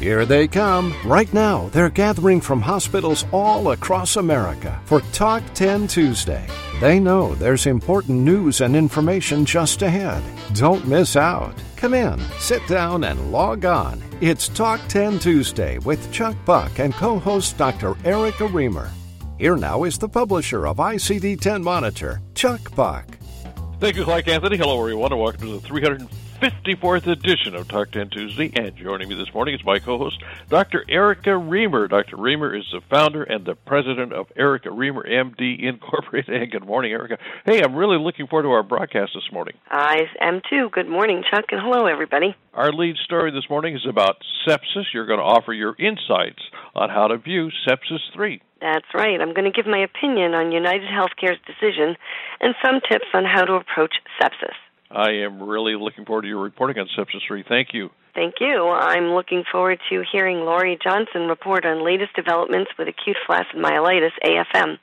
Here they come. Right now, they're gathering from hospitals all across America for Talk 10 Tuesday. They know there's important news and information just ahead. Don't miss out. Come in, sit down, and log on. It's Talk 10 Tuesday with Chuck Buck and co host Dr. Erica Remer. Here now is the publisher of ICD 10 Monitor, Chuck Buck. Thank you, Clark Anthony. Hello, everyone, and welcome to the 300. 54th edition of Talk 10 Tuesday. And joining me this morning is my co host, Dr. Erica Remer. Dr. Remer is the founder and the president of Erica Remer MD Incorporated. And good morning, Erica. Hey, I'm really looking forward to our broadcast this morning. I am too. Good morning, Chuck, and hello, everybody. Our lead story this morning is about sepsis. You're going to offer your insights on how to view sepsis 3. That's right. I'm going to give my opinion on United Healthcare's decision and some tips on how to approach sepsis. I am really looking forward to your reporting on Sepsis 3. Thank you. Thank you. I'm looking forward to hearing Lori Johnson report on latest developments with acute flaccid myelitis, AFM.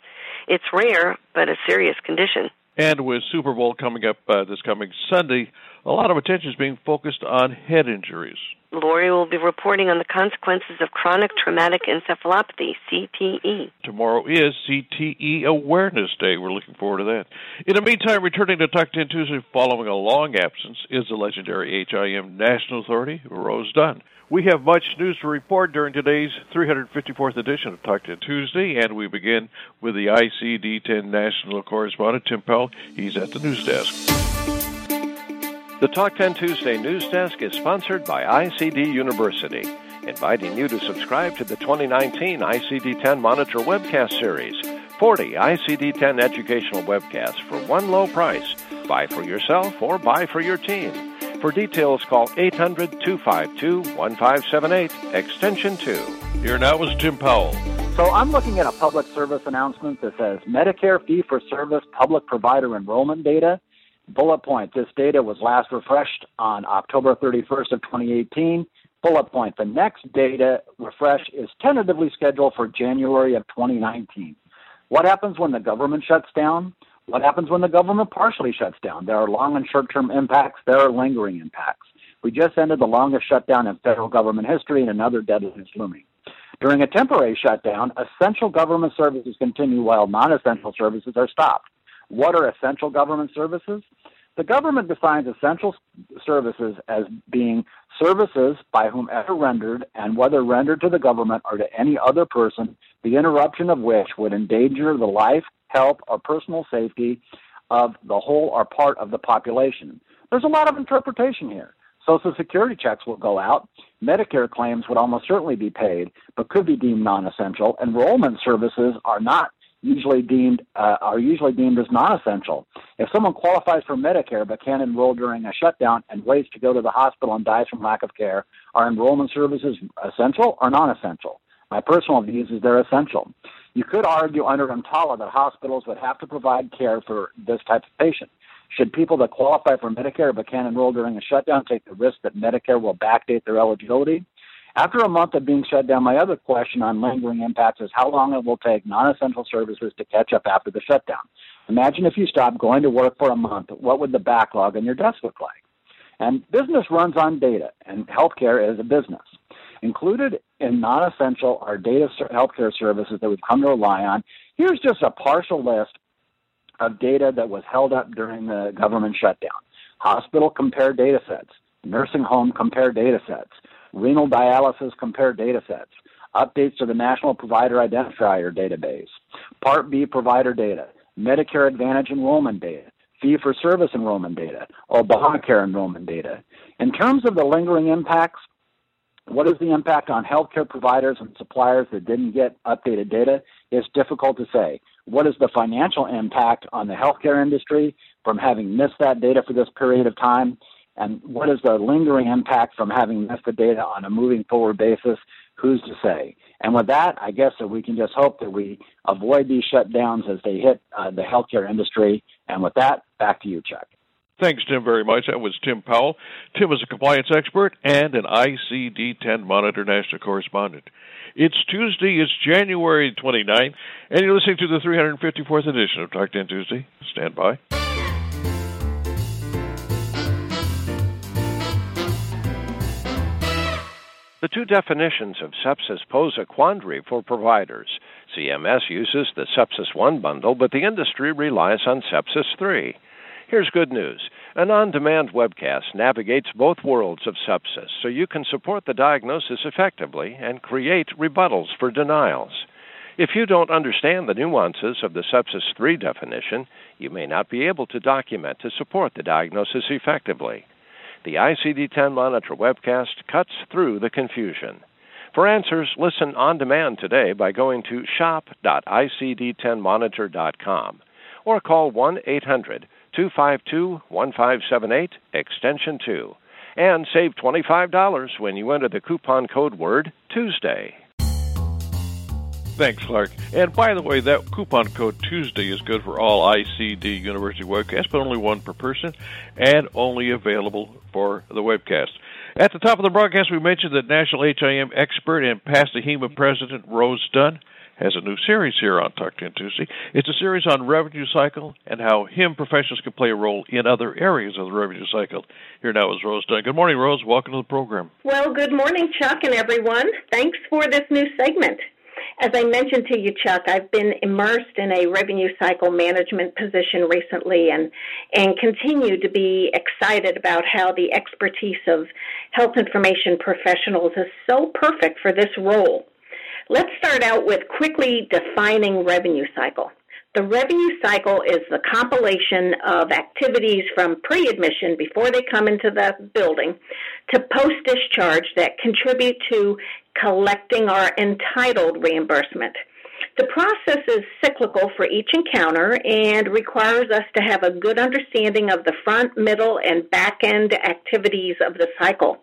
It's rare, but a serious condition. And with Super Bowl coming up uh, this coming Sunday, a lot of attention is being focused on head injuries. Lori will be reporting on the consequences of chronic traumatic encephalopathy, CTE. Tomorrow is CTE Awareness Day. We're looking forward to that. In the meantime, returning to Talk 10 Tuesday following a long absence is the legendary HIM National Authority, Rose Dunn. We have much news to report during today's 354th edition of Talk 10 Tuesday, and we begin with the ICD 10 National Correspondent, Tim Powell. He's at the news desk. The Talk 10 Tuesday news desk is sponsored by ICD University, inviting you to subscribe to the 2019 ICD 10 Monitor webcast series 40 ICD 10 educational webcasts for one low price. Buy for yourself or buy for your team. For details, call 800 252 1578, extension 2. Here now is Tim Powell. So I'm looking at a public service announcement that says Medicare fee for service public provider enrollment data Bullet point, this data was last refreshed on October 31st of 2018. Bullet point, the next data refresh is tentatively scheduled for January of 2019. What happens when the government shuts down? What happens when the government partially shuts down? There are long and short term impacts, there are lingering impacts. We just ended the longest shutdown in federal government history, and another deadline is looming. During a temporary shutdown, essential government services continue while non essential services are stopped. What are essential government services? The government defines essential services as being services by whomever rendered and whether rendered to the government or to any other person, the interruption of which would endanger the life, health, or personal safety of the whole or part of the population. There's a lot of interpretation here. Social Security checks will go out. Medicare claims would almost certainly be paid, but could be deemed non essential. Enrollment services are not usually deemed uh, are usually deemed as non-essential. If someone qualifies for Medicare but can't enroll during a shutdown and waits to go to the hospital and dies from lack of care, are enrollment services essential or non-essential? My personal views is they're essential. You could argue under EMTALA that hospitals would have to provide care for this type of patient. Should people that qualify for Medicare but can't enroll during a shutdown take the risk that Medicare will backdate their eligibility? After a month of being shut down, my other question on lingering impacts is how long it will take non essential services to catch up after the shutdown. Imagine if you stopped going to work for a month, what would the backlog on your desk look like? And business runs on data, and healthcare is a business. Included in non essential are data healthcare services that we've come to rely on. Here's just a partial list of data that was held up during the government shutdown hospital compare data sets, nursing home compare data sets, renal dialysis compare data sets, updates to the National Provider Identifier database, Part B provider data, Medicare Advantage enrollment data, fee for service enrollment data, Obamacare enrollment data. In terms of the lingering impacts, what is the impact on healthcare providers and suppliers that didn't get updated data? It's difficult to say. What is the financial impact on the healthcare industry from having missed that data for this period of time? And what is the lingering impact from having missed the data on a moving forward basis? Who's to say? And with that, I guess that we can just hope that we avoid these shutdowns as they hit uh, the healthcare industry. And with that, back to you, Chuck. Thanks, Tim, very much. That was Tim Powell. Tim is a compliance expert and an ICD 10 Monitor National Correspondent. It's Tuesday, it's January 29th, and you're listening to the 354th edition of Talk 10 Tuesday. Stand by. The two definitions of sepsis pose a quandary for providers. CMS uses the Sepsis 1 bundle, but the industry relies on Sepsis 3. Here's good news. An on demand webcast navigates both worlds of sepsis so you can support the diagnosis effectively and create rebuttals for denials. If you don't understand the nuances of the Sepsis 3 definition, you may not be able to document to support the diagnosis effectively. The ICD 10 Monitor webcast cuts through the confusion. For answers, listen on demand today by going to shop.icd10monitor.com or call 1 800 252 1578, extension 2, and save $25 when you enter the coupon code word Tuesday. Thanks, Clark. And by the way, that coupon code Tuesday is good for all ICD University webcasts, but only one per person, and only available for the webcast. At the top of the broadcast, we mentioned that National HIM expert and past AHIMA president Rose Dunn has a new series here on Talk 10 Tuesday. It's a series on revenue cycle and how HIM professionals can play a role in other areas of the revenue cycle. Here now is Rose Dunn. Good morning, Rose. Welcome to the program. Well, good morning, Chuck and everyone. Thanks for this new segment. As I mentioned to you, Chuck, I've been immersed in a revenue cycle management position recently and, and continue to be excited about how the expertise of health information professionals is so perfect for this role. Let's start out with quickly defining revenue cycle. The revenue cycle is the compilation of activities from pre admission before they come into the building to post discharge that contribute to collecting our entitled reimbursement. The process is cyclical for each encounter and requires us to have a good understanding of the front, middle, and back end activities of the cycle.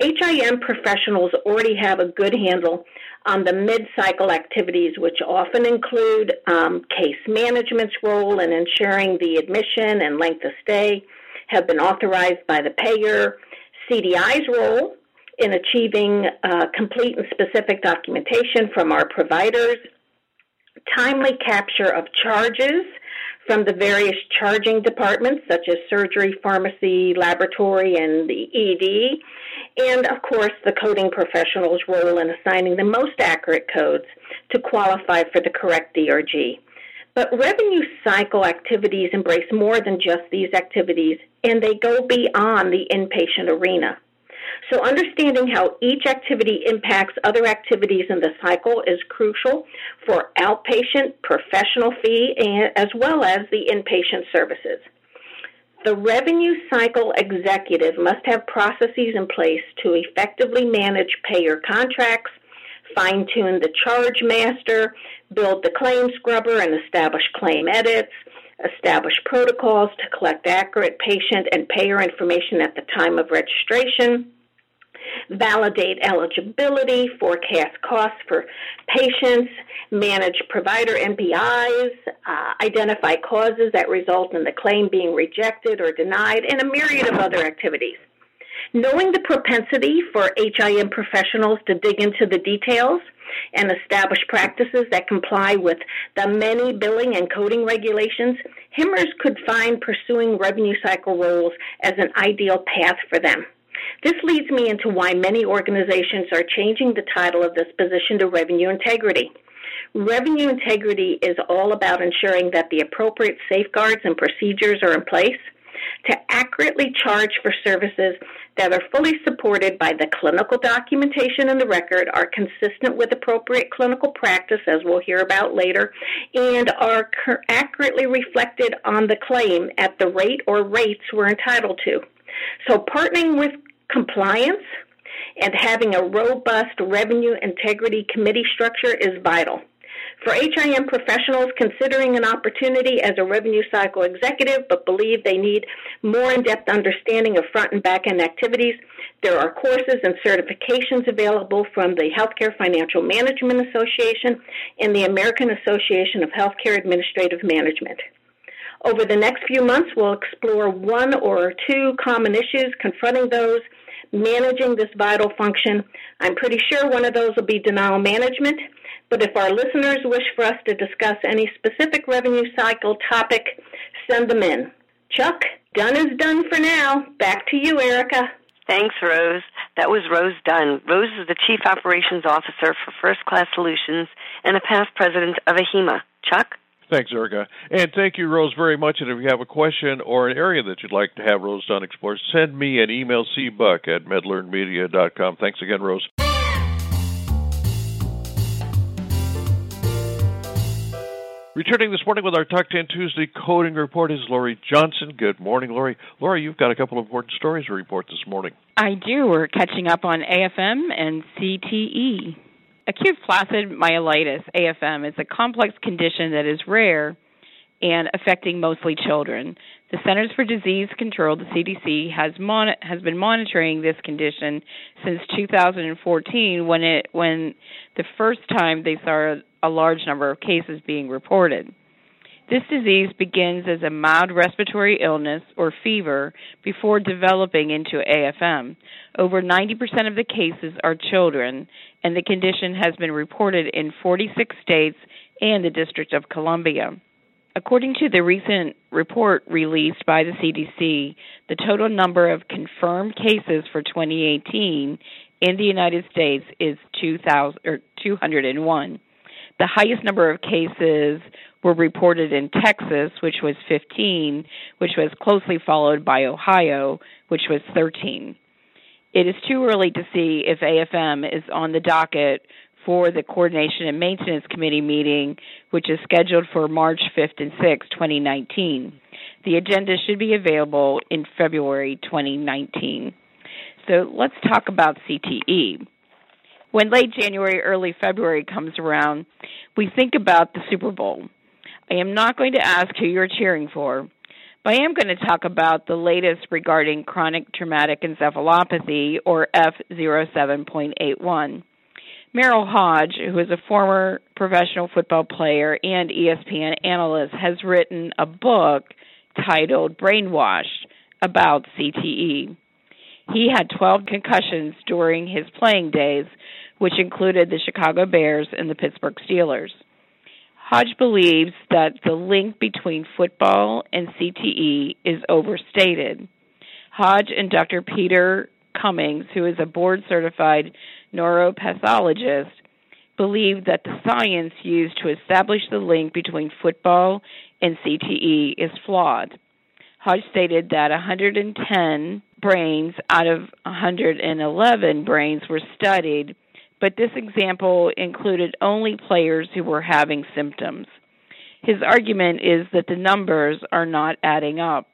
HIM professionals already have a good handle on the mid cycle activities, which often include um, case management's role in ensuring the admission and length of stay have been authorized by the payer, CDI's role in achieving uh, complete and specific documentation from our providers, timely capture of charges from the various charging departments such as surgery, pharmacy, laboratory, and the ED, and of course the coding professional's role in assigning the most accurate codes to qualify for the correct DRG. But revenue cycle activities embrace more than just these activities, and they go beyond the inpatient arena. So, understanding how each activity impacts other activities in the cycle is crucial for outpatient, professional fee, as well as the inpatient services. The revenue cycle executive must have processes in place to effectively manage payer contracts, fine tune the charge master, build the claim scrubber, and establish claim edits, establish protocols to collect accurate patient and payer information at the time of registration, validate eligibility, forecast costs for patients, manage provider NPIs, uh, identify causes that result in the claim being rejected or denied, and a myriad of other activities. Knowing the propensity for HIM professionals to dig into the details and establish practices that comply with the many billing and coding regulations, HIMers could find pursuing revenue cycle roles as an ideal path for them. This leads me into why many organizations are changing the title of this position to revenue integrity. Revenue integrity is all about ensuring that the appropriate safeguards and procedures are in place to accurately charge for services that are fully supported by the clinical documentation in the record, are consistent with appropriate clinical practice, as we'll hear about later, and are accurately reflected on the claim at the rate or rates we're entitled to. So, partnering with compliance and having a robust revenue integrity committee structure is vital. For HIM professionals considering an opportunity as a revenue cycle executive but believe they need more in depth understanding of front and back end activities, there are courses and certifications available from the Healthcare Financial Management Association and the American Association of Healthcare Administrative Management. Over the next few months, we'll explore one or two common issues confronting those managing this vital function. I'm pretty sure one of those will be denial management, but if our listeners wish for us to discuss any specific revenue cycle topic, send them in. Chuck, Dunn is done for now. Back to you, Erica. Thanks, Rose. That was Rose Dunn. Rose is the Chief Operations Officer for First Class Solutions and a past president of AHIMA. Chuck? Thanks, Erica. And thank you, Rose, very much. And if you have a question or an area that you'd like to have Rose Dunn explore, send me an email, cbuck at medlearnmedia.com. Thanks again, Rose. Returning this morning with our Talk 10 Tuesday coding report is Lori Johnson. Good morning, Lori. Lori, you've got a couple of important stories to report this morning. I do. We're catching up on AFM and CTE. Acute flaccid myelitis, AFM, is a complex condition that is rare and affecting mostly children. The Centers for Disease Control, the CDC, has mon- has been monitoring this condition since 2014 when it when the first time they saw a large number of cases being reported. This disease begins as a mild respiratory illness or fever before developing into AFM. Over 90% of the cases are children, and the condition has been reported in 46 states and the District of Columbia. According to the recent report released by the CDC, the total number of confirmed cases for 2018 in the United States is 2,000 or 201. The highest number of cases were reported in Texas, which was 15, which was closely followed by Ohio, which was 13. It is too early to see if AFM is on the docket for the Coordination and Maintenance Committee meeting, which is scheduled for March 5th and 6th, 2019. The agenda should be available in February 2019. So let's talk about CTE when late January, early February comes around, we think about the Super Bowl. I am not going to ask who you're cheering for, but I am going to talk about the latest regarding chronic traumatic encephalopathy, or F07.81. Merril Hoge, who is a former professional football player and ESPN analyst, has written a book titled Brainwashed about CTE. He had 12 concussions during his playing days, which included the Chicago Bears and the Pittsburgh Steelers. Hoge believes that the link between football and CTE is overstated. Hoge and Dr. Peter Cummings, who is a board certified neuropathologist, believe that the science used to establish the link between football and CTE is flawed. Hoge stated that 110 brains out of 111 brains were studied but this example included only players who were having symptoms. His argument is that the numbers are not adding up.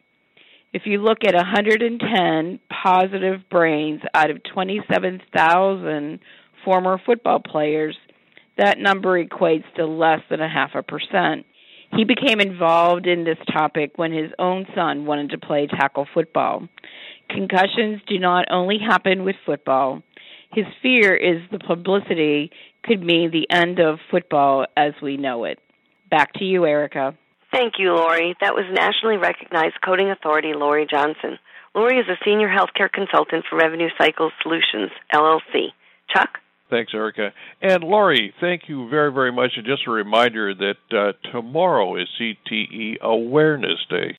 If you look at 110 positive brains out of 27,000 former football players, that number equates to less than a half a percent. He became involved in this topic when his own son wanted to play tackle football. Concussions do not only happen with football, his fear is the publicity could mean the end of football as we know it. Back to you, Erica. Thank you, Lori. That was nationally recognized coding authority Lori Johnson. Lori is a senior healthcare consultant for Revenue Cycle Solutions, LLC. Chuck? Thanks, Erica. And Lori, thank you very, very much. And just a reminder that uh, tomorrow is CTE Awareness Day.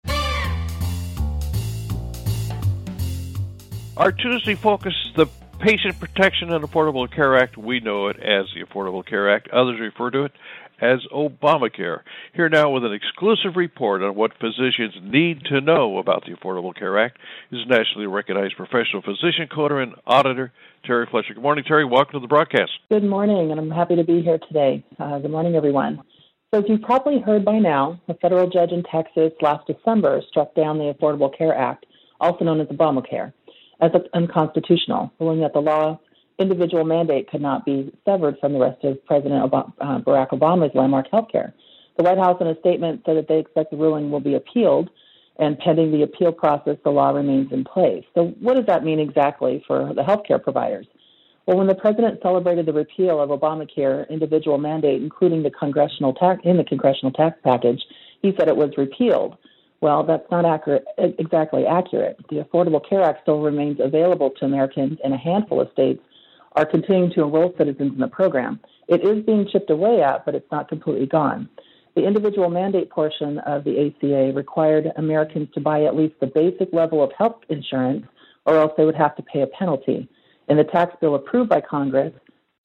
Our Tuesday focus the Patient Protection and Affordable Care Act, we know it as the Affordable Care Act. Others refer to it as Obamacare. Here now with an exclusive report on what physicians need to know about the Affordable Care Act is nationally recognized professional physician coder and auditor Terry Fletcher. Good morning, Terry. Welcome to the broadcast. Good morning, and I'm happy to be here today. Uh, good morning, everyone. So, as you've probably heard by now, a federal judge in Texas last December struck down the Affordable Care Act, also known as Obamacare as unconstitutional, ruling that the law individual mandate could not be severed from the rest of President Obama, uh, Barack Obama's landmark health care. The White House, in a statement, said that they expect the ruling will be appealed, and pending the appeal process, the law remains in place. So, what does that mean exactly for the healthcare providers? Well, when the president celebrated the repeal of Obamacare individual mandate, including the congressional tax in the congressional tax package, he said it was repealed. Well, that's not accurate, exactly accurate. The Affordable Care Act still remains available to Americans, and a handful of states are continuing to enroll citizens in the program. It is being chipped away at, but it's not completely gone. The individual mandate portion of the ACA required Americans to buy at least the basic level of health insurance or else they would have to pay a penalty. In the tax bill approved by Congress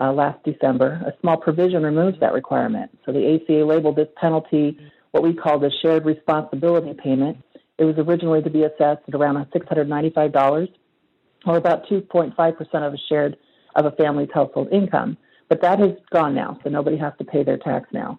uh, last December, a small provision removes that requirement. So the ACA labeled this penalty what we call the shared responsibility payment. It was originally to be assessed at around $695, or about 2.5% of a shared of a family's household income. But that has gone now, so nobody has to pay their tax now.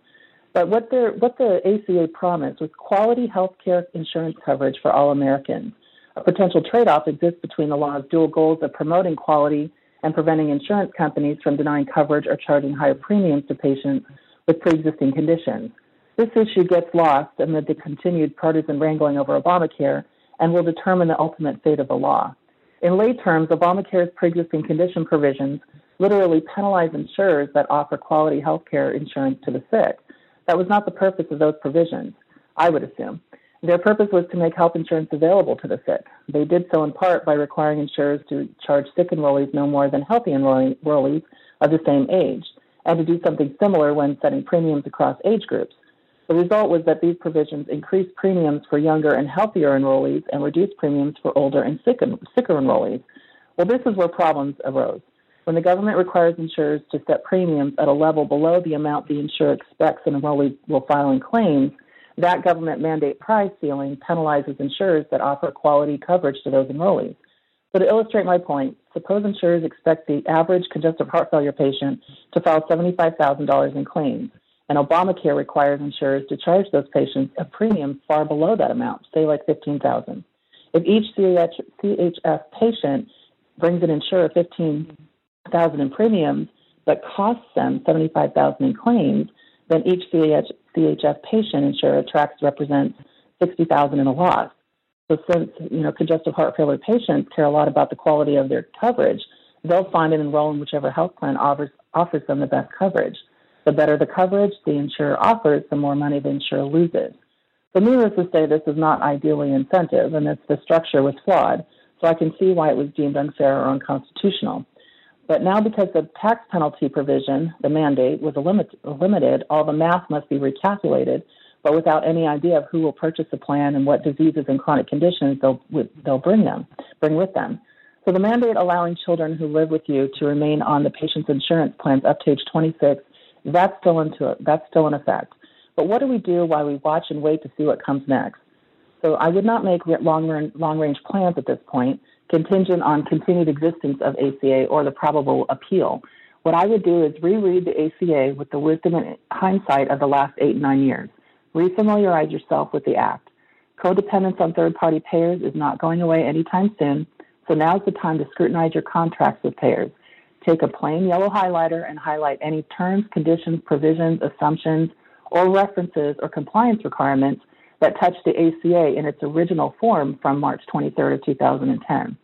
But what, what the ACA promised was quality health care insurance coverage for all Americans. A potential trade off exists between the law's dual goals of promoting quality and preventing insurance companies from denying coverage or charging higher premiums to patients with pre existing conditions. This issue gets lost amid the continued partisan wrangling over Obamacare and will determine the ultimate fate of the law. In lay terms, Obamacare's pre existing condition provisions literally penalize insurers that offer quality health care insurance to the sick. That was not the purpose of those provisions, I would assume. Their purpose was to make health insurance available to the sick. They did so in part by requiring insurers to charge sick enrollees no more than healthy enrollees of the same age, and to do something similar when setting premiums across age groups. The result was that these provisions increased premiums for younger and healthier enrollees and reduced premiums for older and sicker, sicker enrollees. Well, this is where problems arose. When the government requires insurers to set premiums at a level below the amount the insurer expects an enrollee will file in claims, that government mandate price ceiling penalizes insurers that offer quality coverage to those enrollees. So, to illustrate my point, suppose insurers expect the average congestive heart failure patient to file $75,000 in claims, and Obamacare requires insurers to charge those patients a premium far below that amount, say like 15,000. If each CHF patient brings an insurer 15 thousand in premiums, but costs them seventy five thousand in claims, then each CH, CHF patient insurer tracks represents sixty thousand in a loss. So since you know congestive heart failure patients care a lot about the quality of their coverage, they'll find and enroll in whichever health plan offers offers them the best coverage. The better the coverage the insurer offers, the more money the insurer loses. So needless to say, this is not ideally incentive, and it's the structure was flawed. So I can see why it was deemed unfair or unconstitutional. But now, because the tax penalty provision, the mandate, was limited, all the math must be recalculated, but without any idea of who will purchase the plan and what diseases and chronic conditions they'll, they'll bring them, bring with them. So the mandate allowing children who live with you to remain on the patient's insurance plans up to age 26, that's still into it. that's still in effect. But what do we do while we watch and wait to see what comes next? So I would not make long long range plans at this point contingent on continued existence of ACA or the probable appeal. What I would do is reread the ACA with the wisdom and hindsight of the last eight, nine years. Refamiliarize yourself with the Act. Codependence on third party payers is not going away anytime soon, so now's the time to scrutinize your contracts with payers. Take a plain yellow highlighter and highlight any terms, conditions, provisions, assumptions, or references or compliance requirements that touch the ACA in its original form from March 23rd of 2010.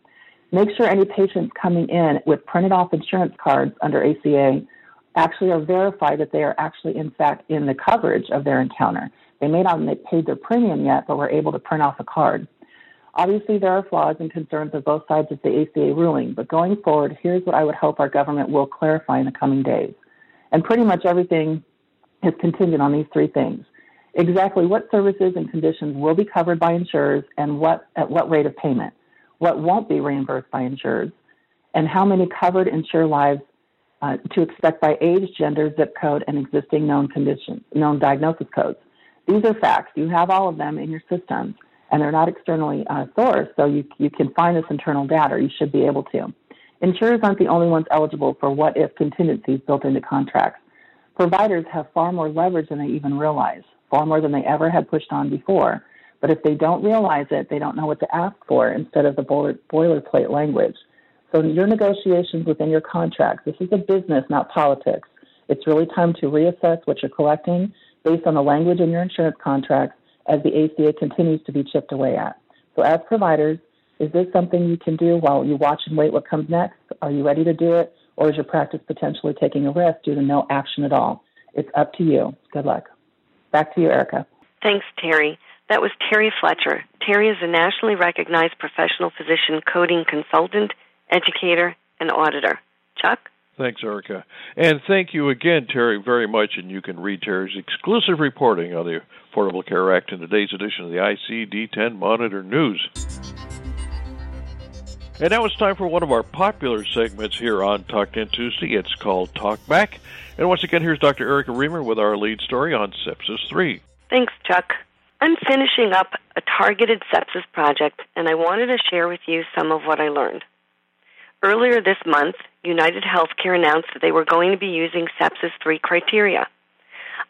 Make sure any patients coming in with printed off insurance cards under ACA actually are verified that they are actually in fact in the coverage of their encounter. They may not have paid their premium yet, but were able to print off a card. Obviously, there are flaws and concerns of both sides of the ACA ruling, but going forward, here's what I would hope our government will clarify in the coming days. And pretty much everything is contingent on these three things exactly what services and conditions will be covered by insurers and what at what rate of payment, what won't be reimbursed by insurers, and how many covered insured lives uh, to expect by age, gender, zip code, and existing known conditions, known diagnosis codes. These are facts. You have all of them in your system, and they're not externally uh, sourced, so you, you can find this internal data. or You should be able to. Insurers aren't the only ones eligible for what if contingencies built into contracts. Providers have far more leverage than they even realize far more than they ever had pushed on before. But if they don't realize it, they don't know what to ask for instead of the boilerplate language. So your negotiations within your contracts, this is a business, not politics. It's really time to reassess what you're collecting based on the language in your insurance contracts as the ACA continues to be chipped away at. So as providers, is this something you can do while you watch and wait what comes next? Are you ready to do it? Or is your practice potentially taking a risk due to no action at all? It's up to you. Good luck. Back to you, Erica. Thanks, Terry. That was Terry Fletcher. Terry is a nationally recognized professional physician coding consultant, educator, and auditor. Chuck? Thanks, Erica. And thank you again, Terry, very much. And you can read Terry's exclusive reporting on the Affordable Care Act in today's edition of the ICD 10 Monitor News. And now it's time for one of our popular segments here on Talk 10 Tuesday. It's called Talk Back. And once again, here's Dr. Erica Remer with our lead story on Sepsis 3. Thanks, Chuck. I'm finishing up a targeted sepsis project, and I wanted to share with you some of what I learned. Earlier this month, United Healthcare announced that they were going to be using Sepsis 3 criteria.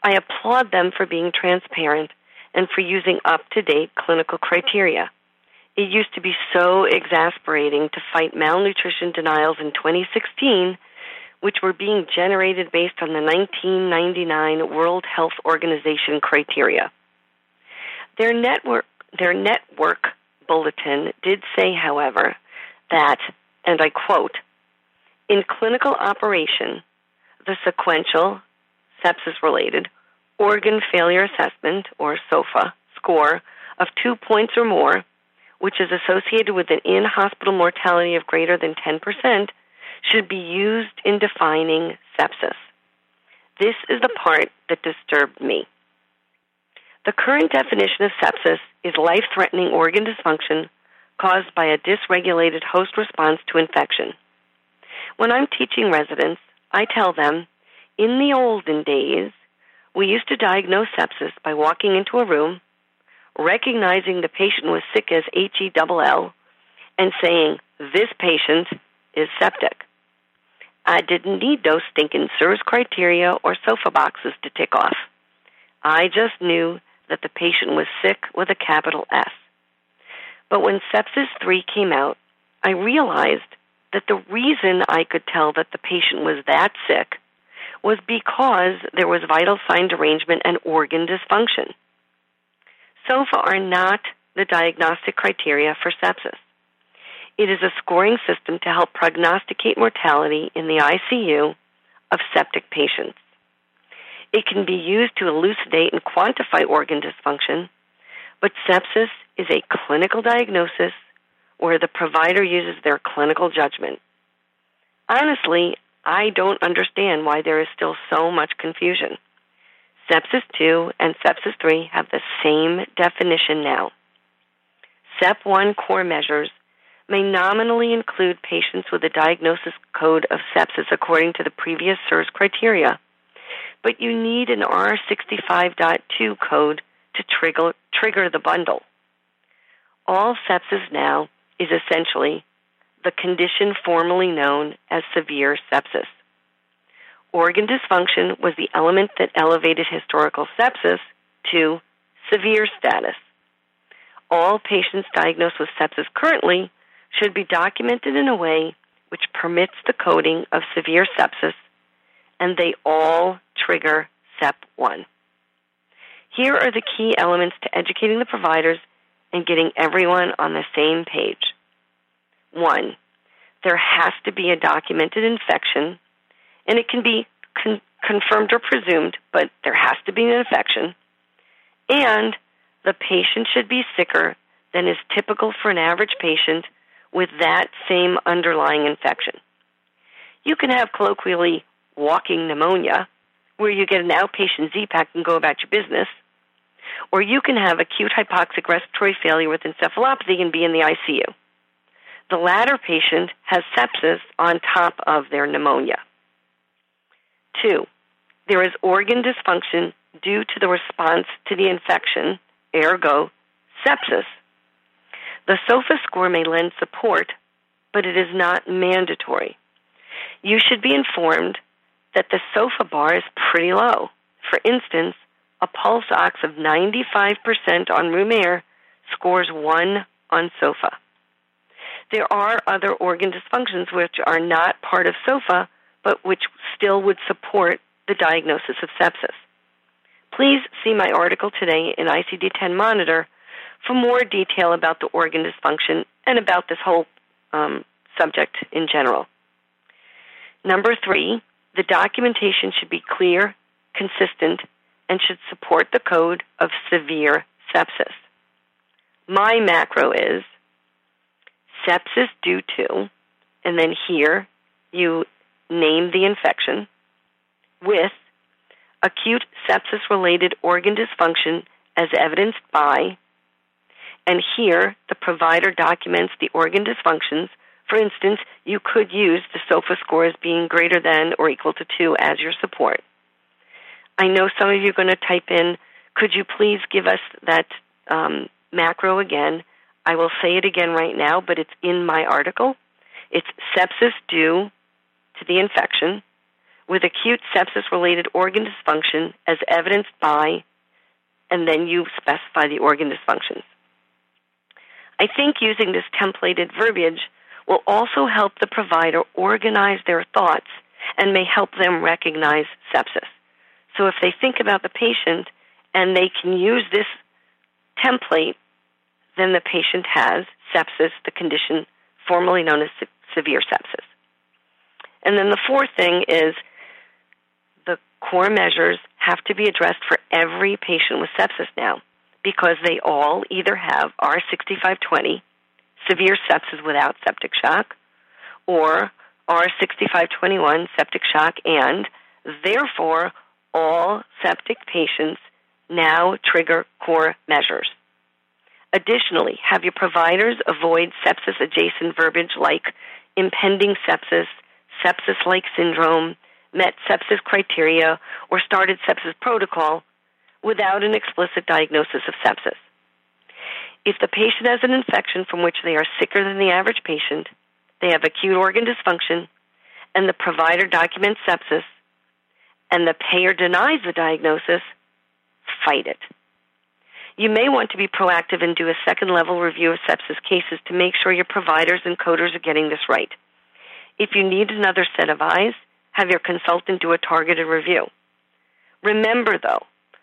I applaud them for being transparent and for using up to date clinical criteria. It used to be so exasperating to fight malnutrition denials in 2016, which were being generated based on the 1999 World Health Organization criteria. Their network, their network bulletin did say, however, that, and I quote, in clinical operation, the sequential, sepsis related, organ failure assessment, or SOFA, score of two points or more which is associated with an in hospital mortality of greater than 10%, should be used in defining sepsis. This is the part that disturbed me. The current definition of sepsis is life threatening organ dysfunction caused by a dysregulated host response to infection. When I'm teaching residents, I tell them in the olden days, we used to diagnose sepsis by walking into a room, recognizing the patient was sick as H E double L and saying, This patient is septic. I didn't need those stinking SIRS criteria or SOFA boxes to tick off. I just knew that the patient was sick with a capital S. But when Sepsis 3 came out, I realized that the reason I could tell that the patient was that sick was because there was vital sign derangement and organ dysfunction. SOFA are not the diagnostic criteria for sepsis. It is a scoring system to help prognosticate mortality in the ICU of septic patients. It can be used to elucidate and quantify organ dysfunction, but sepsis is a clinical diagnosis where the provider uses their clinical judgment. Honestly, I don't understand why there is still so much confusion. Sepsis 2 and Sepsis 3 have the same definition now. SEP 1 core measures may nominally include patients with a diagnosis code of sepsis according to the previous SIRS criteria, but you need an R65.2 code to trigger, trigger the bundle. All sepsis now is essentially the condition formerly known as severe sepsis organ dysfunction was the element that elevated historical sepsis to severe status. All patients diagnosed with sepsis currently should be documented in a way which permits the coding of severe sepsis, and they all trigger SEP 1. Here are the key elements to educating the providers and getting everyone on the same page. One, there has to be a documented infection and it can be con- confirmed or presumed, but there has to be an infection, and the patient should be sicker than is typical for an average patient with that same underlying infection. You can have colloquially walking pneumonia, where you get an outpatient Z-Pak and go about your business, or you can have acute hypoxic respiratory failure with encephalopathy and be in the ICU. The latter patient has sepsis on top of their pneumonia. Two, there is organ dysfunction due to the response to the infection, ergo, sepsis. The SOFA score may lend support, but it is not mandatory. You should be informed that the SOFA bar is pretty low. For instance, a pulse ox of 95% on room air scores 1 on SOFA. There are other organ dysfunctions which are not part of SOFA but which still would support the diagnosis of sepsis. Please see my article today in ICD 10 Monitor for more detail about the organ dysfunction and about this whole um, subject in general. Number three, the documentation should be clear, consistent, and should support the code of severe sepsis. My macro is sepsis due to, and then here you name the infection, with acute sepsis related organ dysfunction as evidenced by, and here the provider documents the organ dysfunctions For instance, you could use the SOFA score as being greater than or equal to 2 as your support. I know some of you are going to type in, could you please give us that um, macro again? I will say it again right now, but it's in my article. It's sepsis due to the infection with acute sepsis related organ dysfunction as evidenced by, and then you specify the organ dysfunctions. I think using this templated verbiage will also help the provider organize their thoughts and may help them recognize sepsis. So if they think about the patient and they can use this template, then the patient has sepsis, the condition formerly known as se- severe sepsis. And then the fourth thing is the core measures have to be addressed for every patient with sepsis now because they all either have R6520, severe sepsis without septic shock, or R6521, septic shock, and therefore all septic patients now trigger core measures. Additionally, have your providers avoid sepsis adjacent verbiage like impending sepsis, sepsis like syndrome, met sepsis criteria, or started sepsis protocol without an explicit diagnosis of sepsis. If the patient has an infection from which they are sicker than the average patient, they have acute organ dysfunction, and the provider documents sepsis, and the payer denies the diagnosis, fight it. You may want to be proactive and do a second level review of sepsis cases to make sure your providers and coders are getting this right. If you need another set of eyes, have your consultant do a targeted review. Remember, though,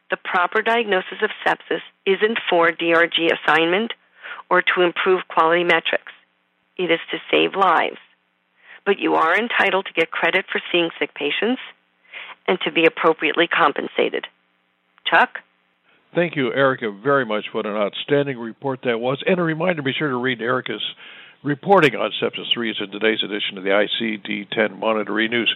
the proper diagnosis of sepsis isn't for DRG assignment or to improve quality metrics. It is to save lives. But you are entitled to get credit for seeing sick patients and to be appropriately compensated. Chuck? Thank you, Erica, very much. What an outstanding report that was. And a reminder be sure to read Erica's reporting on Sepsis 3 in today's edition of the ICD 10 Monitor e News.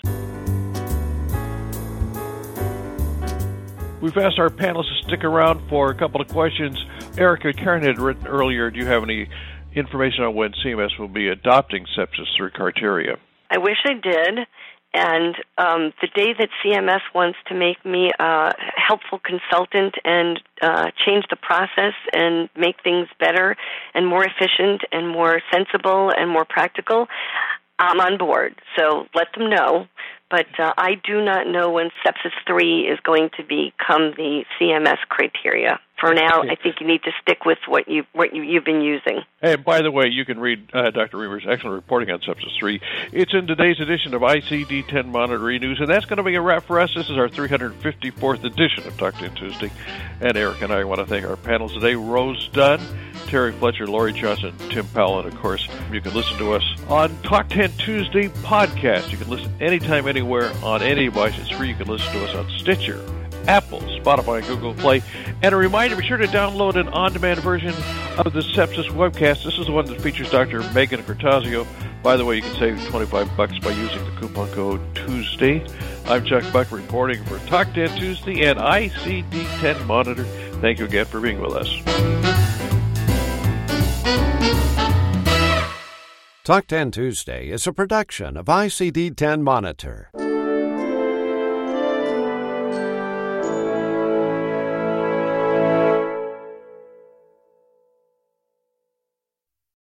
We've asked our panelists to stick around for a couple of questions. Erica, Karen had written earlier, do you have any information on when CMS will be adopting Sepsis 3 criteria? I wish I did. And um, the day that CMS wants to make me a helpful consultant and uh, change the process and make things better and more efficient and more sensible and more practical, I'm on board. So let them know. But uh, I do not know when sepsis 3 is going to become the CMS criteria. For now, I think you need to stick with what you what you, you've been using. And by the way, you can read uh, Dr. Remer's excellent reporting on sepsis 3. It's in today's edition of ICD 10 Monitor e News, and that's going to be a wrap for us. This is our 354th edition of Talk 10 Tuesday. And Eric and I want to thank our panels today Rose Dunn, Terry Fletcher, Lori Johnson, Tim Powell, and of course, you can listen to us on Talk 10 Tuesday podcast. You can listen anytime, anywhere, on any device. It's free. You can listen to us on Stitcher, Apple, Spotify, Google Play. And a reminder, be sure to download an on-demand version of the Sepsis webcast. This is the one that features Dr. Megan Curtazio. By the way, you can save 25 bucks by using the coupon code Tuesday. I'm Chuck Buck reporting for Talk 10 Tuesday and ICD 10 Monitor. Thank you again for being with us. Talk 10 Tuesday is a production of ICD 10 Monitor.